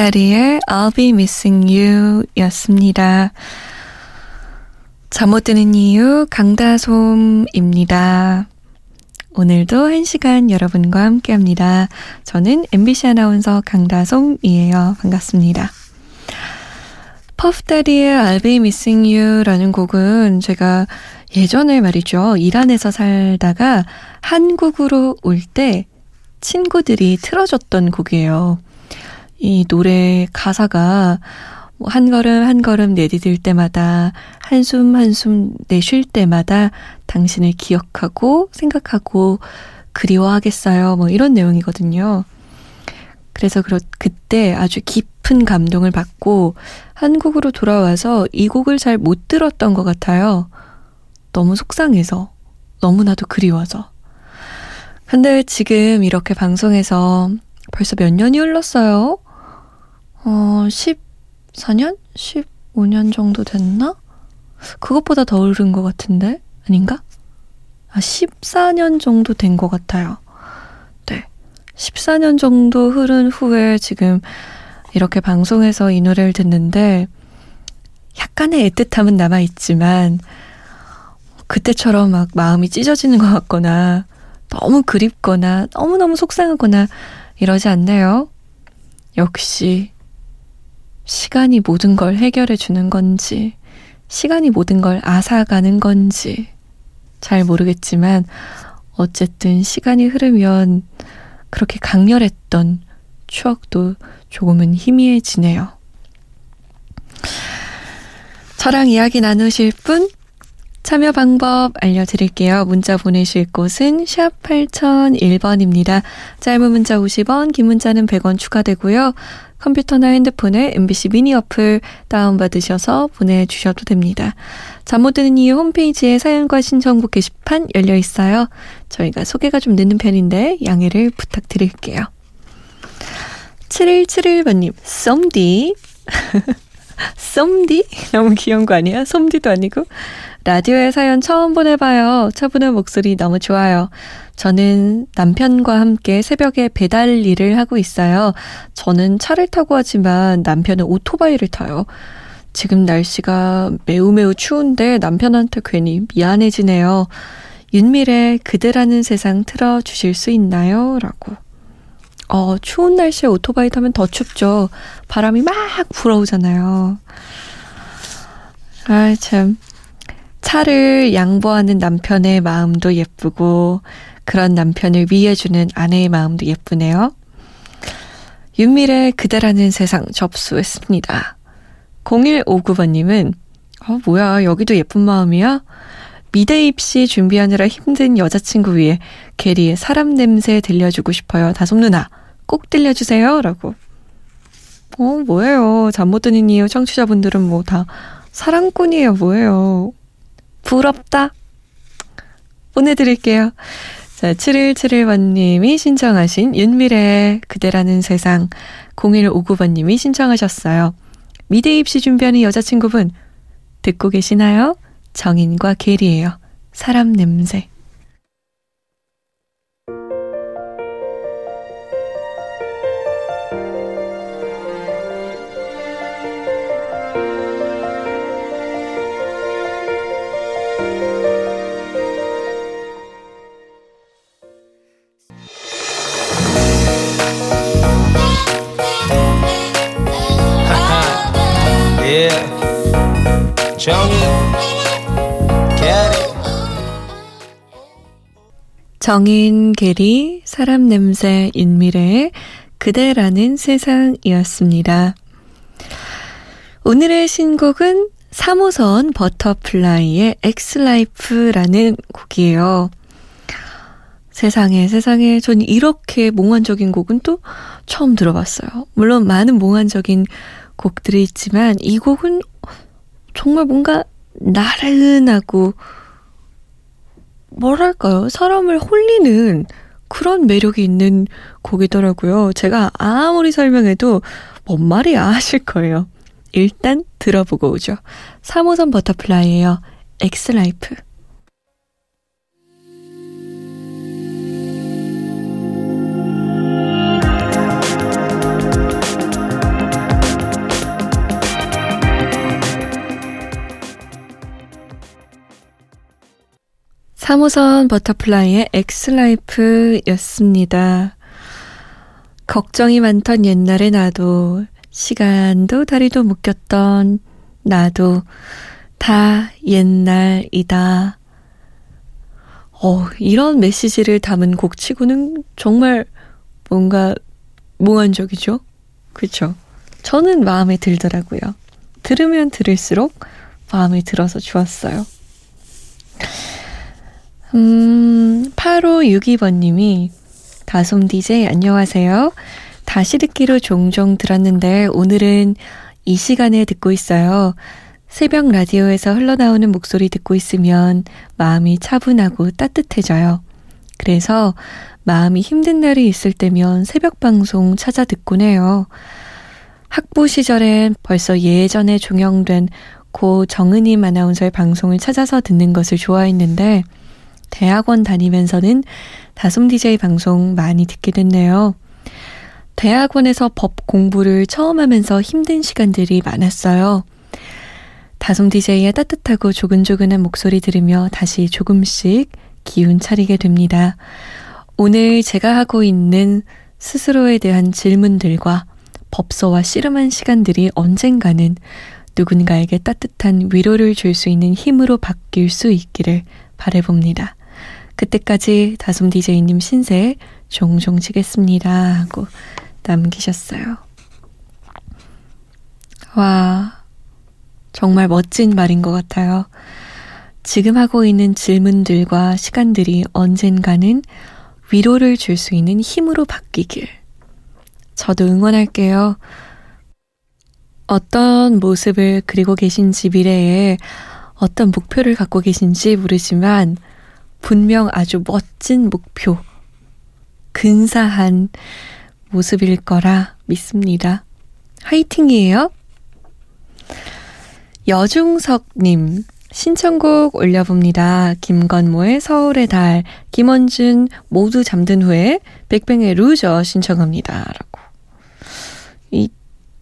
퍼프다리의 I'll be missing you 였습니다. 잠 못 드는 이유 강다솜입니다. 오늘도 한 시간 여러분과 함께 합니다. 저는 MBC 아나운서 강다솜이에요. 반갑습니다. 퍼프다리의 I'll be missing you 라는 곡은 제가 예전에 말이죠. 이란에서 살다가 한국으로 올 때 친구들이 틀어줬던 곡이에요. 이 노래 가사가 한 걸음 한 걸음 내디딜 때마다 한숨 한숨 내쉴 때마다 당신을 기억하고 생각하고 그리워하겠어요. 뭐 이런 내용이거든요. 그래서 그렇, 그때 아주 깊은 감동을 받고 한국으로 돌아와서 이 곡을 잘 못 들었던 것 같아요. 너무 속상해서. 너무나도 그리워서. 근데 지금 이렇게 방송에서 벌써 몇 년이 흘렀어요? 어, 14년? 15년 정도 됐나? 그것보다 더 오른 것 같은데? 아닌가? 아, 14년 정도 된 것 같아요. 네. 14년 정도 흐른 후에 지금 이렇게 방송에서 이 노래를 듣는데 약간의 애틋함은 남아있지만 그때처럼 막 마음이 찢어지는 것 같거나 너무 그립거나 너무너무 속상하거나 이러지 않나요? 역시 시간이 모든 걸 해결해 주는 건지, 시간이 모든 걸 앗아가는 건지, 잘 모르겠지만, 어쨌든 시간이 흐르면 그렇게 강렬했던 추억도 조금은 희미해지네요. 저랑 이야기 나누실 분, 참여 방법 알려드릴게요. 문자 보내실 곳은 샵 8001번입니다. 짧은 문자 50원, 긴 문자는 100원 추가되고요. 컴퓨터나 핸드폰에 MBC 미니 어플 다운받으셔서 보내주셔도 됩니다. 잠 못 드는 이유 홈페이지에 사연과 신청곡 게시판 열려 있어요. 저희가 소개가 좀 늦는 편인데 양해를 부탁드릴게요. 7171번님, 썸디. 썸디? 너무 귀여운 거 아니야? 썸디도 아니고. 라디오에 사연 처음 보내봐요. 차분한 목소리 너무 좋아요. 저는 남편과 함께 새벽에 배달 일을 하고 있어요. 저는 차를 타고 하지만 남편은 오토바이를 타요. 지금 날씨가 매우 매우 추운데 남편한테 괜히 미안해지네요. 윤미래 그대라는 세상 틀어 주실 수 있나요? 라고. 어, 추운 날씨에 오토바이 타면 더 춥죠. 바람이 막 불어오잖아요. 아, 참. 차를 양보하는 남편의 마음도 예쁘고 그런 남편을 위해주는 아내의 마음도 예쁘네요. 윤미래 그대라는 세상 접수했습니다. 0159번님은 어 뭐야 여기도 예쁜 마음이야? 미대 입시 준비하느라 힘든 여자친구 위해 게리의 사람 냄새 들려주고 싶어요. 다솜 누나 꼭 들려주세요. 라고. 어 뭐예요. 잠 못 드는 이유 청취자분들은 뭐 다 사랑꾼이에요. 뭐예요. 부럽다. 보내드릴게요. 자, 7171번님이 신청하신 윤미래의 그대라는 세상 0159번님이 신청하셨어요. 미대 입시 준비하는 여자친구분 듣고 계시나요? 정인과 계리예요. 사람 냄새. 정인 게리 사람 냄새 윤미래의 그대라는 세상이었습니다. 오늘의 신곡은 3호선 버터플라이의 Ex Life라는 곡이에요. 세상에, 세상에, 전 이렇게 몽환적인 곡은 또 처음 들어봤어요. 물론 많은 몽환적인 곡들이 있지만 이 곡은 정말 뭔가 나른하고 뭐랄까요? 사람을 홀리는 그런 매력이 있는 곡이더라고요. 제가 아무리 설명해도 뭔 말이야 하실 거예요. 일단 들어보고 오죠. 3호선 버터플라이예요. Ex Life. 3호선 버터플라이의 Ex Life였습니다. 걱정이 많던 옛날의 나도, 시간도 다리도 묶였던 나도 다 옛날이다. 어, 이런 메시지를 담은 곡 치고는 정말 뭔가 몽환적이죠? 그쵸? 저는 마음에 들더라고요. 들으면 들을수록 마음에 들어서 좋았어요. 음, 8562번님이 다솜 DJ 안녕하세요. 다시 듣기로 종종 들었는데 오늘은 이 시간에 듣고 있어요. 새벽 라디오에서 흘러나오는 목소리 듣고 있으면 마음이 차분하고 따뜻해져요. 그래서 마음이 힘든 날이 있을 때면 새벽 방송 찾아 듣곤 해요. 학부 시절엔 벌써 예전에 종영된 고 정은임 아나운서의 방송을 찾아서 듣는 것을 좋아했는데 대학원 다니면서는 다솜 DJ 방송 많이 듣게 됐네요. 대학원에서 법 공부를 처음 하면서 힘든 시간들이 많았어요. 다솜 DJ의 따뜻하고 조근조근한 목소리 들으며 다시 조금씩 기운 차리게 됩니다. 오늘 제가 하고 있는 스스로에 대한 질문들과 법서와 씨름한 시간들이 언젠가는 누군가에게 따뜻한 위로를 줄 수 있는 힘으로 바뀔 수 있기를 바래봅니다. 그때까지 다솜 DJ님 신세 종종 치겠습니다. 하고 남기셨어요. 와, 정말 멋진 말인 것 같아요. 지금 하고 있는 질문들과 시간들이 언젠가는 위로를 줄 수 있는 힘으로 바뀌길. 저도 응원할게요. 어떤 모습을 그리고 계신지 미래에 어떤 목표를 갖고 계신지 모르지만 분명 아주 멋진 목표, 근사한 모습일 거라 믿습니다. 화이팅이에요. 여중석님, 신청곡 올려봅니다. 김건모의 서울의 달, 김원준 모두 잠든 후에 빅뱅의 Loser 신청합니다. 라고. 이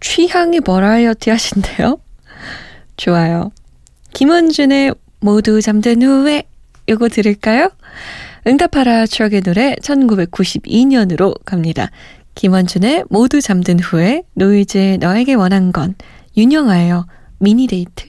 취향이 버라이어티 하신데요? 좋아요. 김원준의 모두 잠든 후에 이거 들을까요? 응답하라 추억의 노래 1992년으로 갑니다. 김원준의 모두 잠든 후에 노이즈의 너에게 원한 건 윤영아예요. 미니데이트.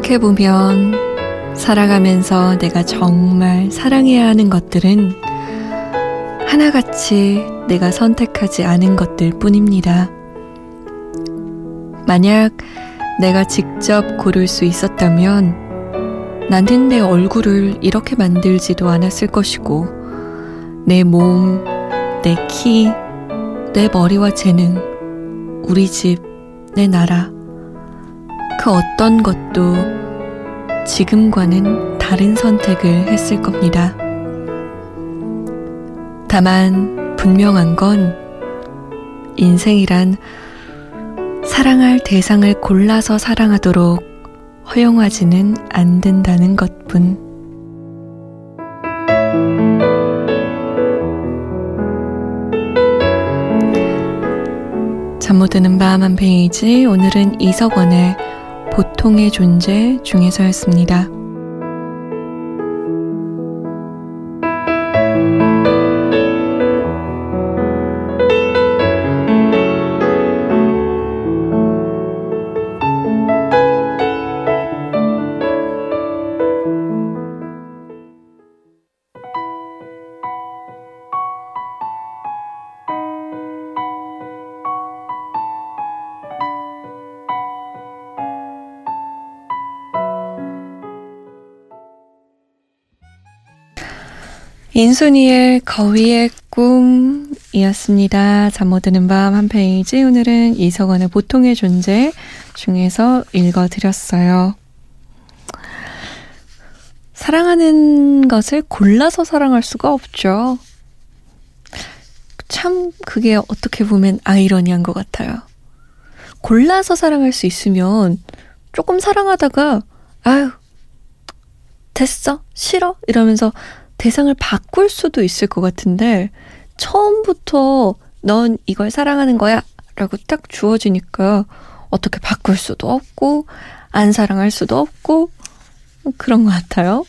생각해보면 살아가면서 내가 정말 사랑해야 하는 것들은 하나같이 내가 선택하지 않은 것들 뿐입니다. 만약 내가 직접 고를 수 있었다면 나는 내 얼굴을 이렇게 만들지도 않았을 것이고 내 몸, 내 키, 내 머리와 재능, 우리 집, 내 나라 그 어떤 것도 지금과는 다른 선택을 했을 겁니다. 다만 분명한 건 인생이란 사랑할 대상을 골라서 사랑하도록 허용하지는 않는다는 것뿐. 잠 못 드는 밤 한 페이지 오늘은 이석원의 보통의 존재 중에서였습니다. 인순이의 거위의 꿈이었습니다. 잠 못 드는 밤 한 페이지. 오늘은 이석원의 보통의 존재 중에서 읽어드렸어요. 사랑하는 것을 골라서 사랑할 수가 없죠. 참, 그게 어떻게 보면 아이러니한 것 같아요. 골라서 사랑할 수 있으면 조금 사랑하다가, 아유, 됐어? 싫어? 이러면서 대상을 바꿀 수도 있을 것 같은데 처음부터 넌 이걸 사랑하는 거야 라고 딱 주어지니까 어떻게 바꿀 수도 없고 안 사랑할 수도 없고 그런 것 같아요.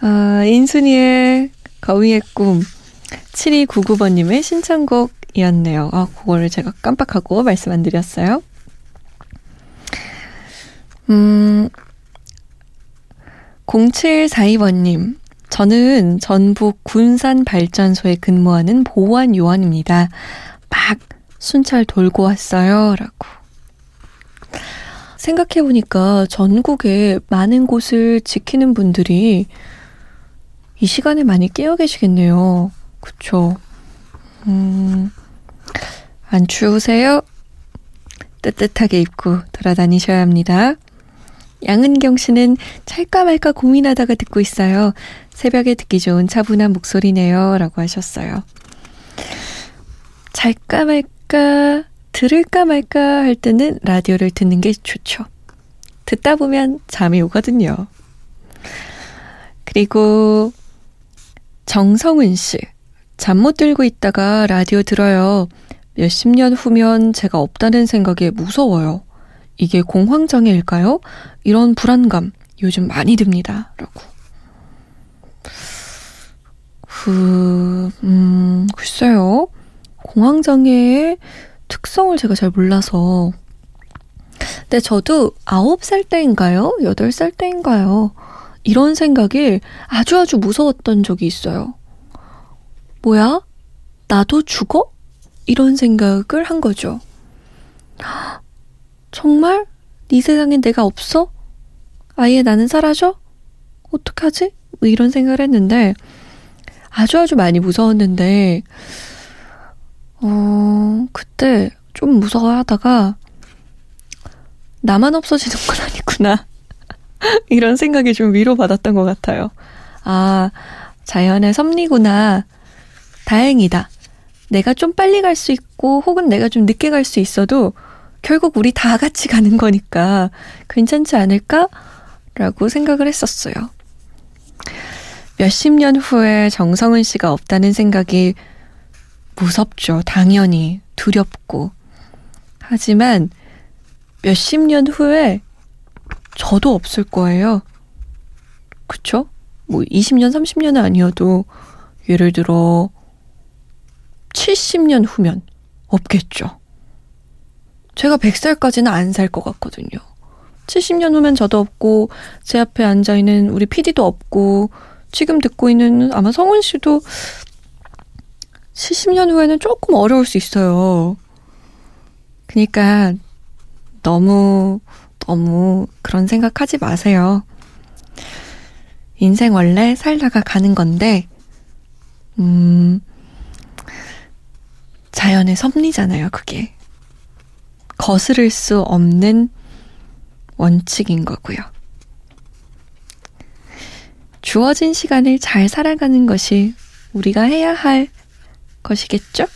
아, 인순이의 거위의 꿈 7299번님의 신청곡이었네요. 아, 그거를 제가 깜빡하고 말씀 안 드렸어요. 음, 0742번님, 저는 전북 군산발전소에 근무하는 보안 요원입니다. 막 순찰 돌고 왔어요. 라고. 생각해보니까 전국에 많은 곳을 지키는 분들이 이 시간에 많이 깨어 계시겠네요. 그쵸. 음, 안 추우세요? 뜨뜻하게 입고 돌아다니셔야 합니다. 양은경 씨는 찰까 말까 고민하다가 듣고 있어요. 새벽에 듣기 좋은 차분한 목소리네요. 라고 하셨어요. 잘까 말까, 들을까 말까 할 때는 라디오를 듣는 게 좋죠. 듣다 보면 잠이 오거든요. 그리고 정성은 씨. 잠 못 들고 있다가 라디오 들어요. 몇십 년 후면 제가 없다는 생각에 무서워요. 이게 공황장애일까요? 이런 불안감 요즘 많이 듭니다. 라고. 그, 음, 글쎄요. 공황장애의 특성을 제가 잘 몰라서. 근데 저도 9살 때인가요? 8살 때인가요? 이런 생각이 아주 아주 무서웠던 적이 있어요. 뭐야? 나도 죽어? 이런 생각을 한 거죠. 정말? 네 세상엔 내가 없어? 아예 나는 사라져? 어떡하지? 뭐 이런 생각을 했는데, 아주 아주 많이 무서웠는데, 어, 그때 좀 무서워 하다가, 나만 없어지는 건 아니구나. 이런 생각이 좀 위로받았던 것 같아요. 아, 자연의 섭리구나. 다행이다. 내가 좀 빨리 갈 수 있고, 혹은 내가 좀 늦게 갈 수 있어도, 결국 우리 다 같이 가는 거니까 괜찮지 않을까? 라고 생각을 했었어요. 몇십 년 후에 정성은 씨가 없다는 생각이 무섭죠. 당연히. 두렵고. 하지만 몇십 년 후에 저도 없을 거예요. 그쵸? 뭐 20년, 30년은 아니어도 예를 들어 70년 후면 없겠죠. 제가 100살까지는 안 살 것 같거든요. 70년 후면 저도 없고, 제 앞에 앉아 있는 우리 PD도 없고, 지금 듣고 있는 아마 성훈 씨도 70년 후에는 조금 어려울 수 있어요. 그니까, 너무, 너무 그런 생각하지 마세요. 인생 원래 살다가 가는 건데, 음, 자연의 섭리잖아요, 그게. 거스를 수 없는 원칙인 거고요. 주어진 시간을 잘 살아가는 것이 우리가 해야 할 것이겠죠?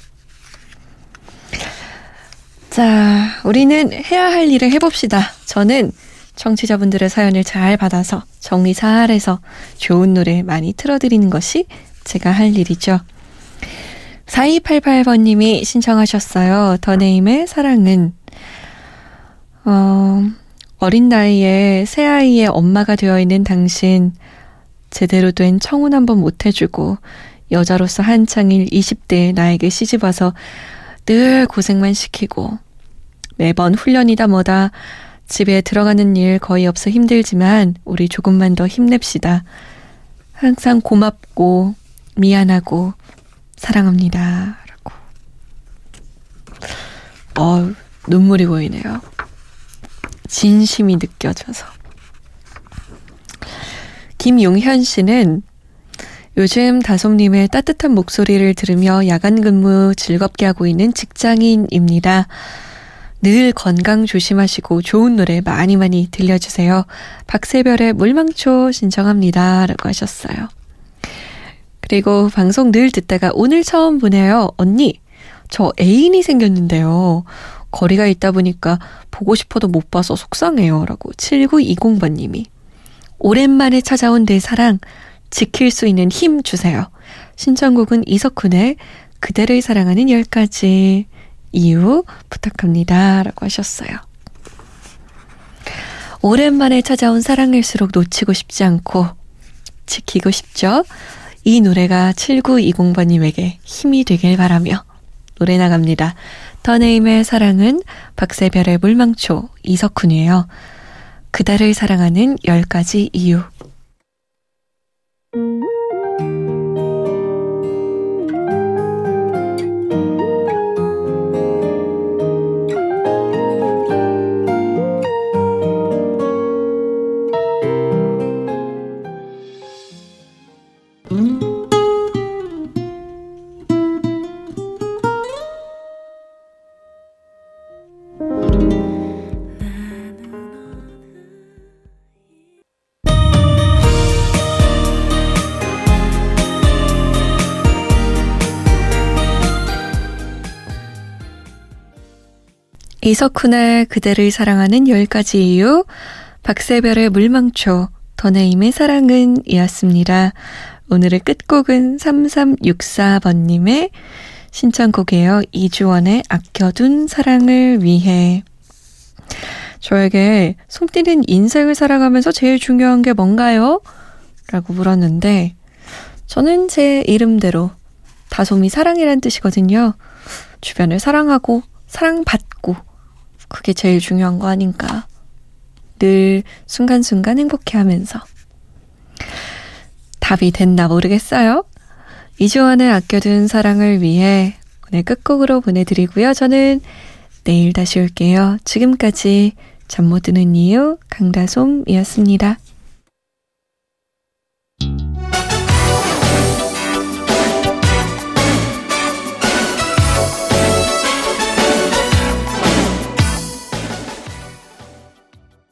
자, 우리는 해야 할 일을 해봅시다. 저는 청취자분들의 사연을 잘 받아서 정리 잘 해서 좋은 노래 많이 틀어드리는 것이 제가 할 일이죠. 4288번님이 신청하셨어요. 더네임의 사랑은, 어, 어린 나이에 새아이의 엄마가 되어 있는 당신, 제대로 된 청혼 한번 못 해주고, 여자로서 한창일 20대에 나에게 시집 와서 늘 고생만 시키고, 매번 훈련이다 뭐다, 집에 들어가는 일 거의 없어 힘들지만, 우리 조금만 더 힘냅시다. 항상 고맙고, 미안하고, 사랑합니다. 라고. 어, 눈물이 보이네요. 진심이 느껴져서. 김용현 씨는 요즘 다솜님의 따뜻한 목소리를 들으며 야간 근무 즐겁게 하고 있는 직장인입니다. 늘 건강 조심하시고 좋은 노래 많이 많이 들려주세요. 박세별의 물망초 신청합니다. 라고 하셨어요. 그리고 방송 늘 듣다가 오늘 처음 보네요. 언니, 저 애인이 생겼는데요. 거리가 있다 보니까 보고 싶어도 못 봐서 속상해요. 라고 7920번님이. 오랜만에 찾아온 내 사랑, 지킬 수 있는 힘 주세요. 신청곡은 이석훈의 그대를 사랑하는 10가지 이유 부탁합니다. 라고 하셨어요. 오랜만에 찾아온 사랑일수록 놓치고 싶지 않고 지키고 싶죠? 이 노래가 7920번님에게 힘이 되길 바라며 노래 나갑니다. 더네임의 사랑은 박세별의 물망초 이석훈이에요. 그달을 사랑하는 10가지 이유. 이석훈의 그대를 사랑하는 10가지 이유, 박세별의 물망초, 더네임의 사랑은 이었습니다. 오늘의 끝곡은 3364번님의 신청곡이에요. 이주원의 아껴둔 사랑을 위해. 저에게 솜띠는 인생을 살아가면서 제일 중요한 게 뭔가요? 라고 물었는데, 저는 제 이름대로 다솜이 사랑이란 뜻이거든요. 주변을 사랑하고, 사랑받고, 그게 제일 중요한 거 아닌가. 늘 순간순간 행복해 하면서. 답이 됐나 모르겠어요. 이주원의 아껴둔 사랑을 위해 오늘 끝곡으로 보내드리고요. 저는 내일 다시 올게요. 지금까지 잠 못 드는 이유 강다솜이었습니다.